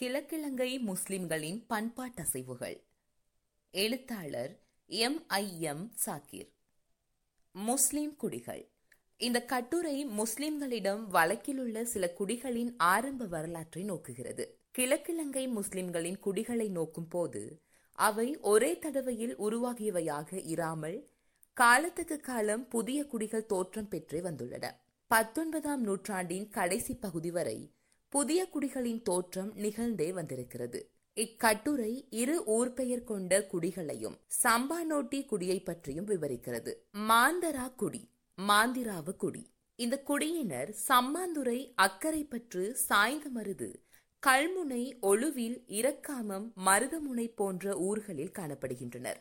கிழக்கிழங்கை முஸ்லிம்களின் பண்பாட்டசைவுகள். எழுத்தாளர் எம். ஐ. எம். சாக்கிர். முஸ்லிம் குடிகள். இந்த கட்டுரை முஸ்லிம்களிடம் வழக்கிலுள்ள சில குடிகளின் ஆரம்ப வரலாற்றை நோக்குகிறது. கிழக்கிழங்கை முஸ்லிம்களின் குடிகளை நோக்கும் போது அவை ஒரே தடவையில் உருவாகியவையாக இராமல் காலத்துக்கு காலம் புதிய குடிகள் தோற்றம் பெற்றே வந்துள்ளன. பத்தொன்பதாம் நூற்றாண்டின் கடைசி பகுதி வரை புதிய குடிகளின் தோற்றம் நிகழ்ந்தே வந்திருக்கிறது. இக்கட்டுரை இரு ஊர்பெயர் கொண்ட குடிகளையும் சம்பானோட்டி குடியை பற்றியும் விவரிக்கிறது. மாந்தரா குடி மாந்திராவு குடி. இந்த குடியினர் சம்மாந்துறை அக்கரைப்பற்று சாய்ந்தமருது கல்முனை ஒழுவில் இரக்காமம் மருதமுனை போன்ற ஊர்களில் காணப்படுகின்றனர்.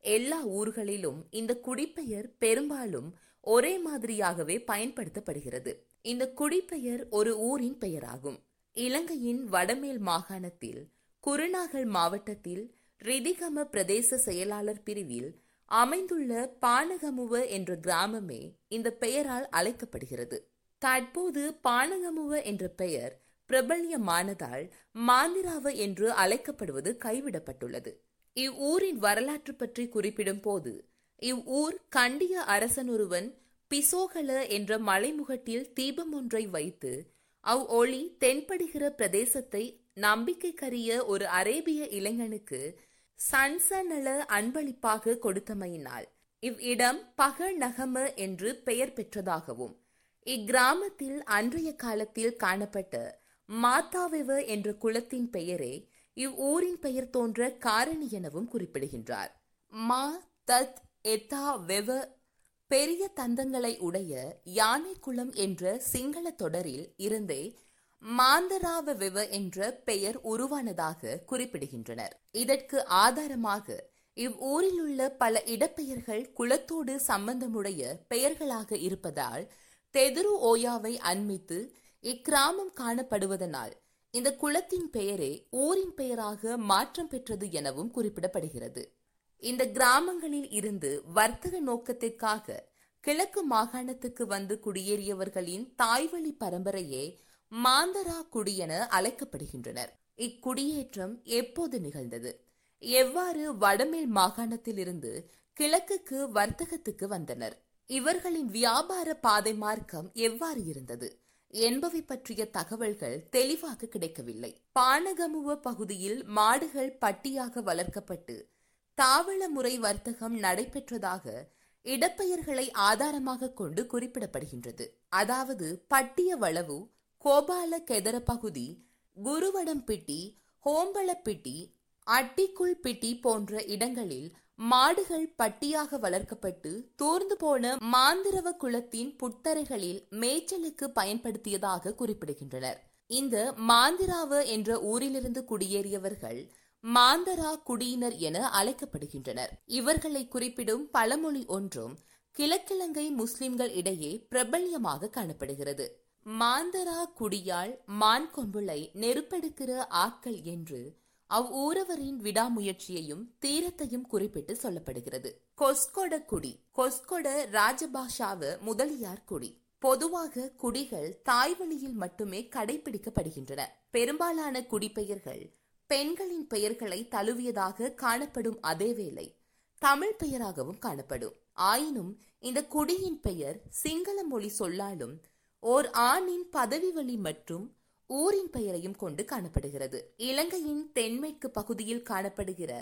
எல்லா ஊர்களிலும் இந்த குடிப்பெயர் பெரும்பாலும் ஒரே மாதிரியாகவே பயன்படுத்தப்படுகிறது. இந்த குடிப்பெயர் ஒரு ஊரின் பெயராகும். இலங்கையின் வடமேல் மாகாணத்தில் குருநாகல் மாவட்டத்தில் ரிதிகம பிரதேச செயலாளர் பிரிவில் அமைந்துள்ள பானகமுவ என்ற கிராமமே இந்த பெயரால் அழைக்கப்படுகிறது. தற்போது பானகமுவ என்ற பெயர் பிரபல்யமானதால் மாந்திராவ என்று அழைக்கப்படுவது கைவிடப்பட்டுள்ளது. இவ்வூரின் வரலாற்று பற்றி குறிப்பிடும் போது இவ்வூர் கண்டிய அரசனொருவன் பிசோகல என்ற மலைமுகட்டில் தீபம் ஒன்றை வைத்து அவ் ஒளி தென்படுகிற பிரதேசத்தை நம்பிக்கைக்கரிய ஒரு அரேபிய இளைஞனுக்கு சன்சனல அன்பளிப்பாக கொடுத்தமையினால் இவ்விடம் பகல் நகம என்று பெயர் பெற்றதாகவும் இக்கிராமத்தில் அன்றைய காலத்தில் காணப்பட்ட மாத்தாவிவ என்ற குலத்தின் பெயரே இவ்வூரின் பெயர் தோன்ற காரணி எனவும் குறிப்பிடுகின்றார். மா தத் எதா வெவ பெரிய தந்தங்களை உடைய யானை குளம் என்ற சிங்கள தொடரில் இருந்தே மாந்தராவ என்ற பெயர் உருவானதாக குறிப்பிடுகின்றனர். இதற்கு ஆதாரமாக இவ்வூரில் உள்ள பல இடப்பெயர்கள் குளத்தோடு சம்பந்தமுடைய பெயர்களாக இருப்பதால் தெதுரு ஓயாவை அண்மித்து இக்கிராமம் காணப்படுவதனால் இந்த குளத்தின் பெயரே ஊரின் பெயராக மாற்றம் பெற்றது எனவும் குறிப்பிடப்படுகிறது. இந்த கிராமங்களில் இருந்து வர்த்தக நோக்கத்திற்காக கிழக்கு மாகாணத்துக்கு வந்து குடியேறியவர்களின் தாய்வழி பரம்பரையே மாந்தரா குடி என அழைக்கப்படுகின்றனர். இக்குடியேற்றம் எப்போது நிகழ்ந்தது? எவ்வாறு வடமேல் மாகாணத்திலிருந்து கிழக்குக்கு வர்த்தகத்துக்கு வந்தனர்? இவர்களின் வியாபார பாதை மார்க்கம் எவ்வாறு இருந்தது? என்பவை பற்றிய தகவல்கள் தெளிவாக கிடைக்கவில்லை. பானகமுவ பகுதியில் மாடுகள் பட்டியாக வளர்க்கப்பட்டு தாவள முறை வர்த்தகம் நடைபெற்றதாக இடப்பெயர்களை ஆதாரமாக கொண்டு குறிப்பிடப்படுகின்றது. அதாவது பட்டிய வளவு கோபால கெதர பகுதி குருவடம்பிட்டி ஹோம்பளப்பிட்டி அட்டிக்குள் பிட்டி போன்ற இடங்களில் மாடுகள் பட்டியாக வளர்க்கப்பட்டு தூர்ந்து போன மாந்திரவ குலத்தின் புத்தரைகளில் மேய்ச்சலுக்கு பயன்படுத்தியதாக குறிப்பிடுகின்றனர். இந்த மாந்திராவ என்ற ஊரிலிருந்து குடியேறியவர்கள் மாந்தரா குடியினர் என அழைக்கப்படுகின்றனர். இவர்களை குறிப்பிடும் பழமொழி ஒன்றும் கிழக்கிழங்கை முஸ்லிம்கள் இடையே பிரபல்யமாக காணப்படுகிறது. மாந்தரா குடியால் மான் கொம்புளை நெருப்பெடுக்கிற ஆக்கள் என்று அவ்வூரவரின் விடாமுயற்சியையும் தீரத்தையும் குறிப்பிட்டு சொல்லப்படுகிறது. கொஸ்கொட குடி கொஸ்கொட ராஜபாஷாவு முதலியார் குடி. பொதுவாக குடிகள் தாய்வழியில் மட்டுமே கடைபிடிக்கப்படுகின்றன. பெரும்பாலான குடிபெயர்கள் பெண்களின் பெயர்களை தழுவியதாக காணப்படும் அதேவேளை தமிழ் பெயராகவும் காணப்படும். ஆயினும் இந்த குடியின் பெயர் சிங்கள மொழி சொல்லாலும் ஓர் ஆணின் பதவி வழி மற்றும் ஊரின் பெயரையும் கொண்டு காணப்படுகிறது. இலங்கையின் தென்மேற்கு பகுதியில் காணப்படுகிற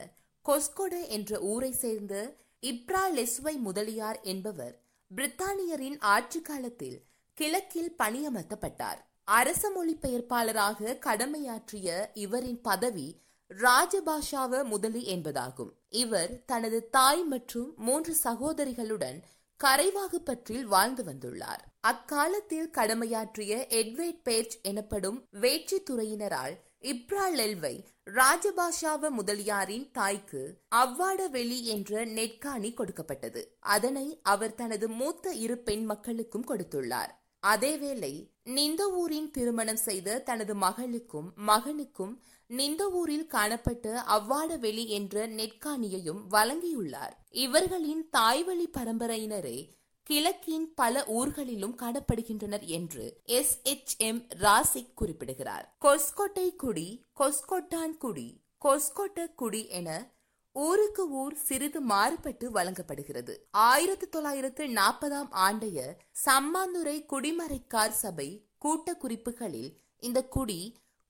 கொஸ்கொட என்ற ஊரை சேர்ந்த இப்ரா லெஸ்வை முதலியார் என்பவர் பிரித்தானியரின் ஆட்சி காலத்தில் கிழக்கில் பணியமர்த்தப்பட்டார். அரச மொழிபெயர்ப்பாளராக கடமையாற்றிய இவரின் பதவி ராஜபாஷாவ முதலி என்பதாகும். இவர் தனது தாய் மற்றும் மூன்று சகோதரிகளுடன் கரைவாகுப்பற்றில் வாழ்ந்து வந்துள்ளார். அக்காலத்தில் கடமையாற்றிய எட்வேட் பேர்ச் எனப்படும் வேட்சி துறையினரால் இப்ரா லெல்வை ராஜபாஷாவ முதலியாரின் தாய்க்கு அவ்வாட வெளி என்ற நெற்காணி கொடுக்கப்பட்டது. அதனை அவர் தனது மூத்த இரு பெண் மக்களுக்கும் கொடுத்துள்ளார். அதேவேளை நிந்த ஊரின் திருமணம் செய்த தனது மகளுக்கும் மகனுக்கும் நிந்த ஊரில் காணப்பட்ட அவ்வாட வெளி என்ற நெற்காணியையும் வழங்கியுள்ளார். இவர்களின் தாய்வழி பரம்பரையினரே கிழக்கின் பல ஊர்களிலும் காணப்படுகின்றனர் என்று எஸ் எச் எம் ராசிக் குறிப்பிடுகிறார். கொஸ்கோட்டை குடி கொஸ்கொட்டான் குடி கொஸ்கொட்ட குடி என ஊருக்கு ஊர் சிறிது மாறுபட்டு வழங்கப்படுகிறது. ஆயிரத்தி தொள்ளாயிரத்து நாற்பதாம் ஆண்டைய சம்மாந்துறை குடிமறைக்கார் சபை கூட்ட குறிப்புகளில் இந்த குடி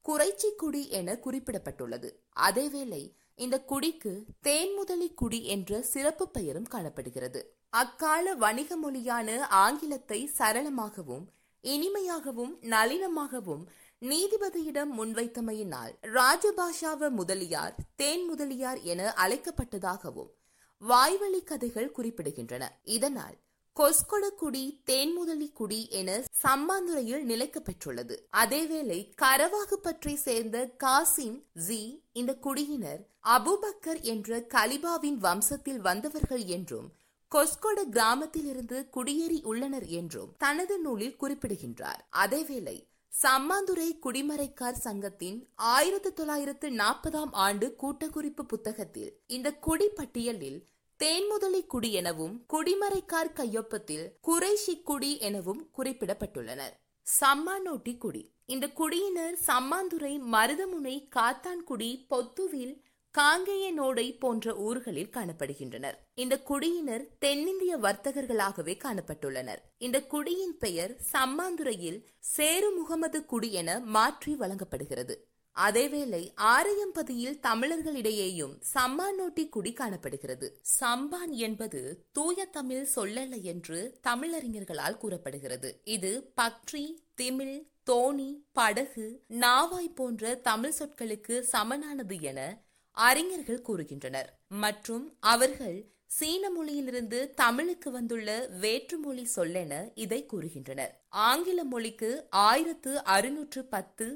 குறைச்சி குடி என குறிப்பிடப்பட்டுள்ளது. அதேவேளை இந்த குடிக்கு தேன்முதலி குடி என்ற சிறப்பு பெயரும் காணப்படுகிறது. அக்கால வணிக மொழியான ஆங்கிலத்தை சரளமாகவும் இனிமையாகவும் நளினமாகவும் நீதிபதியிடம் முன்வைத்தமையினால் ராஜபாஷாவ முதலியார் தேன் முதலியார் என அழைக்கப்பட்டதாகவும் வாய்வழி கதைகள் குறிப்பிடுகின்றன. இதனால் கொஸ்கொடக்குடி தேன்முதலி குடி என சம்மாந்துறையில் நிலைக்க பெற்றுள்ளது அதேவேளை கரவாகு பற்றி சேர்ந்த காசிம் ஜி இந்த குடியினர் அபுபக்கர் என்ற கலிபாவின் வம்சத்தில் வந்தவர்கள் என்றும் கொஸ்கொட கிராமத்திலிருந்து குடியேறி உள்ளனர் என்றும் தனது நூலில் குறிப்பிடுகின்றார். அதேவேளை சம்மாந்துறை குடிமறைக்கார் சங்கத்தின் ஆயிரத்தி தொள்ளாயிரத்து நாற்பதாம் ஆண்டு கூட்டக்குறிப்பு புத்தகத்தில் இந்த குடி பட்டியலில் தேன்முதலி குடி எனவும் குடிமறைக்கார் கையொப்பத்தில் குறைஷி குடி எனவும் குறிப்பிடப்பட்டுள்ளனர். சம்மானோட்டி குடி. இந்த குடியினர் சம்மாந்துறை மருதமுனை காத்தான்குடி பொத்துவில் காங்கேயனோடை போன்ற ஊர்களில் காணப்படுகின்றனர். இந்த குடியினர் தென்னிந்திய வர்த்தகர்களாகவே காணப்பட்டுள்ளனர். இந்த குடியின் பெயர் சம்மாந்துறையில் சேரு முகமது குடி என மாற்றி வழங்கப்படுகிறது. அதேவேளை ஆரையம்பதியில் தமிழர்களிடையேயும் சம்மானோட்டி குடி காணப்படுகிறது. சம்பான் என்பது தூய தமிழ் சொல்லல்ல என்று தமிழறிஞர்களால் கூறப்படுகிறது. இது பக்ரி திமிழ் தோணி படகு நாவாய் போன்ற தமிழ் சொற்களுக்கு சமனானது என அறிஞர்கள் கூறுகின்றனர். மற்றும் அவர்கள் சீன மொழியிலிருந்து தமிழுக்கு வந்துள்ள வேற்றுமொழி சொல்லென இதை கூறுகின்றனர். ஆங்கில மொழிக்கு ஆயிரத்து அறுநூற்று பத்து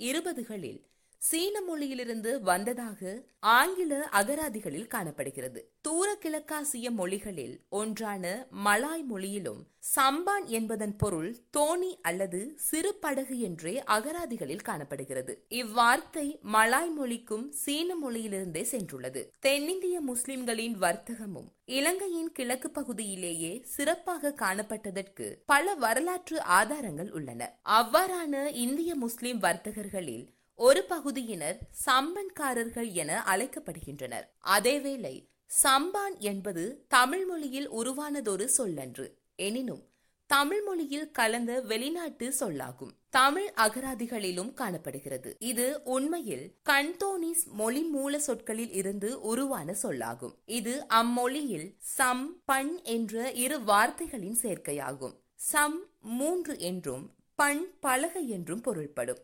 இருபதுகளில் சீன மொழியிலிருந்து வந்ததாக ஆங்கில அகராதிகளில் காணப்படுகிறது. தூர கிழக்காசிய மொழிகளில் ஒன்றான மலாய் மொழியிலும் சம்பான் என்பதன் பொருள் தோணி அல்லது சிறு படகு என்றே அகராதிகளில் காணப்படுகிறது. இவ்வார்த்தை மலாய் மொழிக்கும் சீன மொழியிலிருந்தே சென்றுள்ளது. தென்னிந்திய முஸ்லிம்களின் வர்த்தகமும் இலங்கையின் கிழக்கு பகுதியிலேயே சிறப்பாக காணப்பட்டதற்கு பல வரலாற்று ஆதாரங்கள் உள்ளன. அவ்வாறான இந்திய முஸ்லிம் வர்த்தகர்களில் ஒரு பகுதியினர் சம்பன்காரர்கள் என அழைக்கப்படுகின்றனர். அதேவேளை சம்பான் என்பது தமிழ் மொழியில் உருவானதொரு சொல்லன்று. எனினும் தமிழ் மொழியில் கலந்த வெளிநாட்டு சொல்லாகும். தமிழ் அகராதிகளிலும் காணப்படுகிறது. இது உண்மையில் கண்டோனிஸ் மொழி மூல சொற்களில் இருந்து உருவான சொல்லாகும். இது அம்மொழியில் சம் பண் என்ற இரு வார்த்தைகளின் சேர்க்கையாகும். சம் மூன்று என்றும் பண் பலகை என்றும் பொருள்படும்.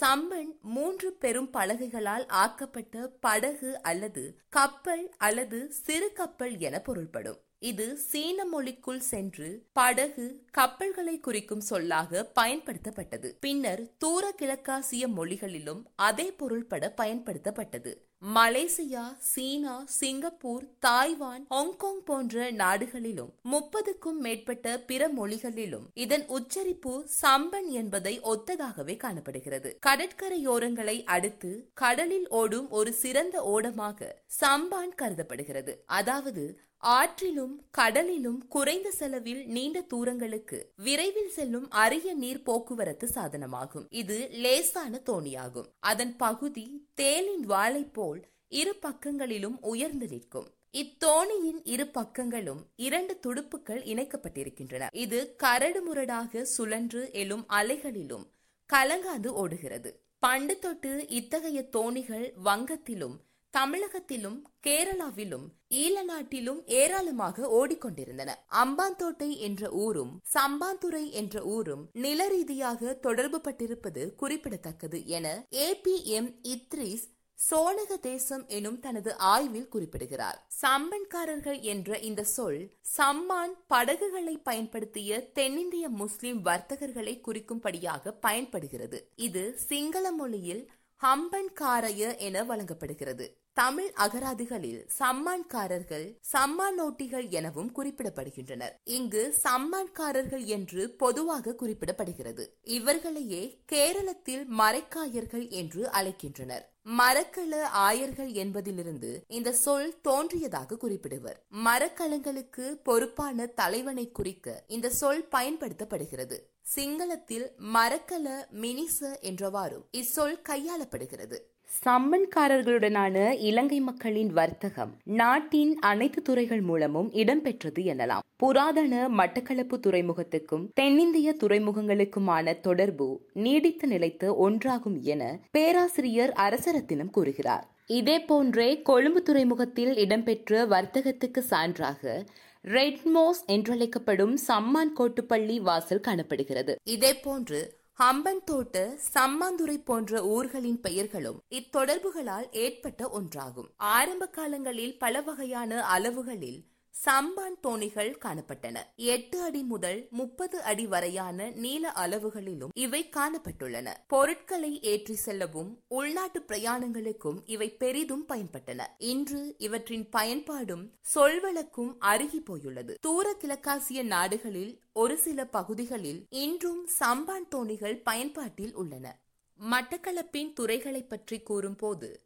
சம்பன் மூன்று பெரும் பலகைகளால் ஆக்கப்பட்ட படகு அல்லது கப்பல் அல்லது சிறு கப்பல் என பொருள்படும். இது சீன மொழிக்குள் சென்று படகு கப்பல்களை குறிக்கும் சொல்லாக பயன்படுத்தப்பட்டது. பின்னர் தூர கிழக்காசிய மொழிகளிலும் அதே பொருள்பட பயன்படுத்தப்பட்டது. Malaysia China Singapore Taiwan Hong Kong போன்ற நாடுகளிலும் முப்பதுக்கும் மேற்பட்ட பிற மொழிகளிலும் இதன் உச்சரிப்பு சம்பன் என்பதை ஒத்ததாகவே காணப்படுகிறது. கடற்கரையோரங்களை அடுத்து கடலில் ஓடும் ஒரு சிறந்த ஓடமாக சம்பான் கருதப்படுகிறது. அதாவது ஆற்றிலும் கடலிலும் குறைந்த செலவில் நீண்ட தூரங்களுக்கு விரைவில் செல்லும் அரிய நீர் போக்குவரத்து சாதனமாகும். இது லேசான தோணியாகும். அதன் பகுதி தேலின் வாளை போல் இரு பக்கங்களிலும் உயர்ந்து நிற்கும். இத்தோணியின் இரு பக்கங்களும் இரண்டு துடுப்புகள் இணைக்கப்பட்டிருக்கின்றன. இது கரடுமுரடாக சுழன்று எழும் அலைகளிலும் கலங்காது ஓடுகிறது. பண்டு தொட்டு இத்தகைய தோணிகள் வங்கத்திலும் தமிழகத்திலும் கேரளாவிலும் ஈழ நாட்டிலும் ஏராளமாக ஓடிக்கொண்டிருந்தன. அம்பாந்தோட்டை என்ற ஊரும் சம்பாந்துறை என்ற ஊரும் நில ரீதியாக தொடர்பு பட்டிருப்பது குறிப்பிடத்தக்கது என ஏ பி எம் இத்ரிஸ் சோழக தேசம் எனும் தனது ஆய்வில் குறிப்பிடுகிறார். சம்பன்காரர்கள் என்ற இந்த சொல் சம்மான் படகுகளை பயன்படுத்திய தென்னிந்திய முஸ்லிம் வர்த்தகர்களை குறிக்கும்படியாக பயன்படுகிறது. இது சிங்கள மொழியில் ஹம்பன்காரய என வழங்கப்படுகிறது. தமிழ் அகராதிகளில் சம்மான்காரர்கள் சம்மானோட்டிகள் எனவும் குறிப்பிடப்படுகின்றனர். இங்கு சம்மான்காரர்கள் என்று பொதுவாக குறிப்பிடப்படுகிறது. இவர்களையே கேரளத்தில் மரைக்காயர்கள் என்று அழைக்கின்றனர். மரக்கள ஆயர்கள் என்பதிலிருந்து இந்த சொல் தோன்றியதாக குறிப்பிடுவர். மரக்கலங்களுக்கு பொறுப்பான தலைவனை குறிக்க இந்த சொல் பயன்படுத்தப்படுகிறது. சிங்களத்தில் மரக்கல மினிச என்றவாறும் இச்சொல் கையாளப்படுகிறது. சம்மன்காரர்களுடனான இலங்கை மக்களின் வர்த்தகம் நாட்டின் அனைத்து துறைகள் மூலமும் இடம்பெற்றது எனலாம். புராதன மட்டக்களப்பு துறைமுகத்துக்கும் தென்னிந்திய துறைமுகங்களுக்குமான தொடர்பு நீடித்து நிலைத்து ஒன்றாகும் என பேராசிரியர் அரசரத்தினம் கூறுகிறார். இதே போன்றே கொழும்பு துறைமுகத்தில் இடம்பெற்ற வர்த்தகத்துக்கு சான்றாக ரெட்மோஸ் என்றழைக்கப்படும் சம்மான் கோட்டுப்பள்ளி வாசல் காணப்படுகிறது. இதே போன்று ஹம்பன்தோட்டு சம்மாந்துறை போன்ற ஊர்களின் பெயர்களும் இத்தொடர்புகளால் ஏற்பட்ட ஒன்றாகும். ஆரம்ப காலங்களில் பல வகையான அளவுகளில் சம்பான் தோணிகள் காணப்பட்டன. எட்டு அடி முதல் முப்பது அடி வரையான நீள அளவுகளிலும் இவை காணப்பட்டுள்ளன. பொருட்களை ஏற்றி செல்லவும் உள்நாட்டு பிரயாணங்களுக்கும் இவை பெரிதும் பயன்பட்டன. இன்று இவற்றின் பயன்பாடும் சொல்வழக்கும் அருகி போயுள்ளது. தூர கிழக்காசிய நாடுகளில் ஒரு சில பகுதிகளில் இன்றும் சம்பான் தோணிகள் பயன்பாட்டில் உள்ளன. மட்டக்களப்பின் துறைகளை பற்றி கூறும்போது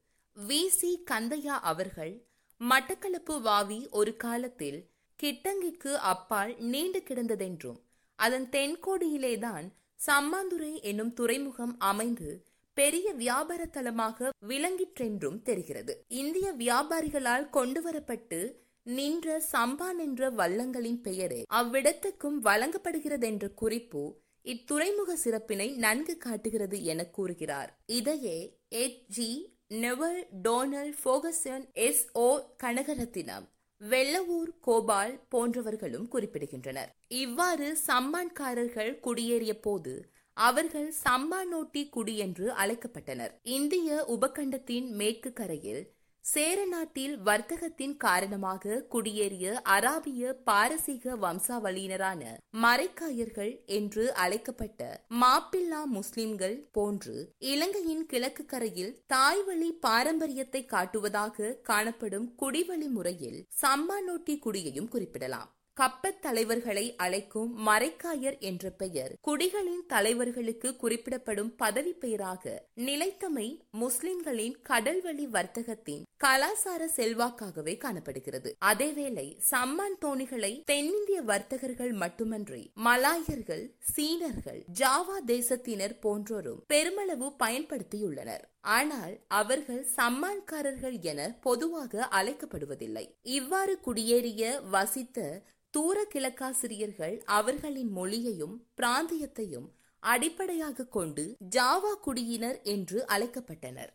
வி. சி. கந்தையா அவர்கள் மட்டக்களப்பு வாவி ஒரு காலத்தில் கிட்டங்கிக்கு அப்பால் நீண்டு கிடந்ததென்றும் அதன் தென்கோடியிலேதான் சம்மாந்துறை என்னும் துறைமுகம் அமைந்து பெரிய வியாபார தலமாக விளங்கிற்றென்றும் தெரிகிறது. இந்திய வியாபாரிகளால் கொண்டுவரப்பட்டு நின்ற சம்பான் என்ற வல்லங்களின் பெயரே அவ்விடத்துக்கும் வழங்கப்படுகிறதென்ற குறிப்பு இத்துறைமுக சிறப்பினை நன்கு காட்டுகிறது என கூறுகிறார். இதையே H. G. Nevill Donald Ferguson S O Kanagaratnam Vellavur Gopal போன்றவர்களும் குறிப்பிடுகின்றனர். இவ்வாறு சம்மான்காரர்கள் குடியேறிய போது அவர்கள் சம்மானோட்டி குடி என்று அழைக்கப்பட்டனர். இந்திய உபகண்டத்தின் மேற்கு கரையில் சேர நாட்டில் வர்த்தகத்தின் காரணமாக குடியேறிய அராபிய பாரசீக வம்சாவளியினரான மரைக்காயர்கள் என்று அழைக்கப்பட்ட மாப்பில்லா முஸ்லிம்கள் போன்று இலங்கையின் கிழக்கு கரையில் தாய்வழி பாரம்பரியத்தை காட்டுவதாக காணப்படும் குடிவழி முறையில் சம்மானோட்டி குடியையும் குறிப்பிடலாம். கப்பத் தலைவர்களை அழைக்கும் மரைக்காயர் என்ற பெயர். குடிகளின் தலைவர்களுக்கு குறிப்பிடப்படும் பதவி பெயராக நிலைத்தமை முஸ்லிம்களின் கடல்வழி வர்த்தகத்தின் கலாசார செல்வாக்காகவே காணப்படுகிறது. அதேவேளை சம்மான் தோணிகளை தென்னிந்திய வர்த்தகர்கள் மட்டுமன்றி மலாயர்கள் சீனர்கள் ஜாவா தேசத்தினர் போன்றோரும் பெருமளவு பயன்படுத்தியுள்ளனர். ஆனால் அவர்கள் சம்மான்காரர்கள் என பொதுவாக அழைக்கப்படுவதில்லை. இவ்வாறு குடியேறிய வசித்த தூர கிழக்காசிரியர்கள் அவர்களின் மொழியையும் பிராந்தியத்தையும் அடிப்படையாக கொண்டு ஜாவா குடியினர் என்று அழைக்கப்பட்டனர்.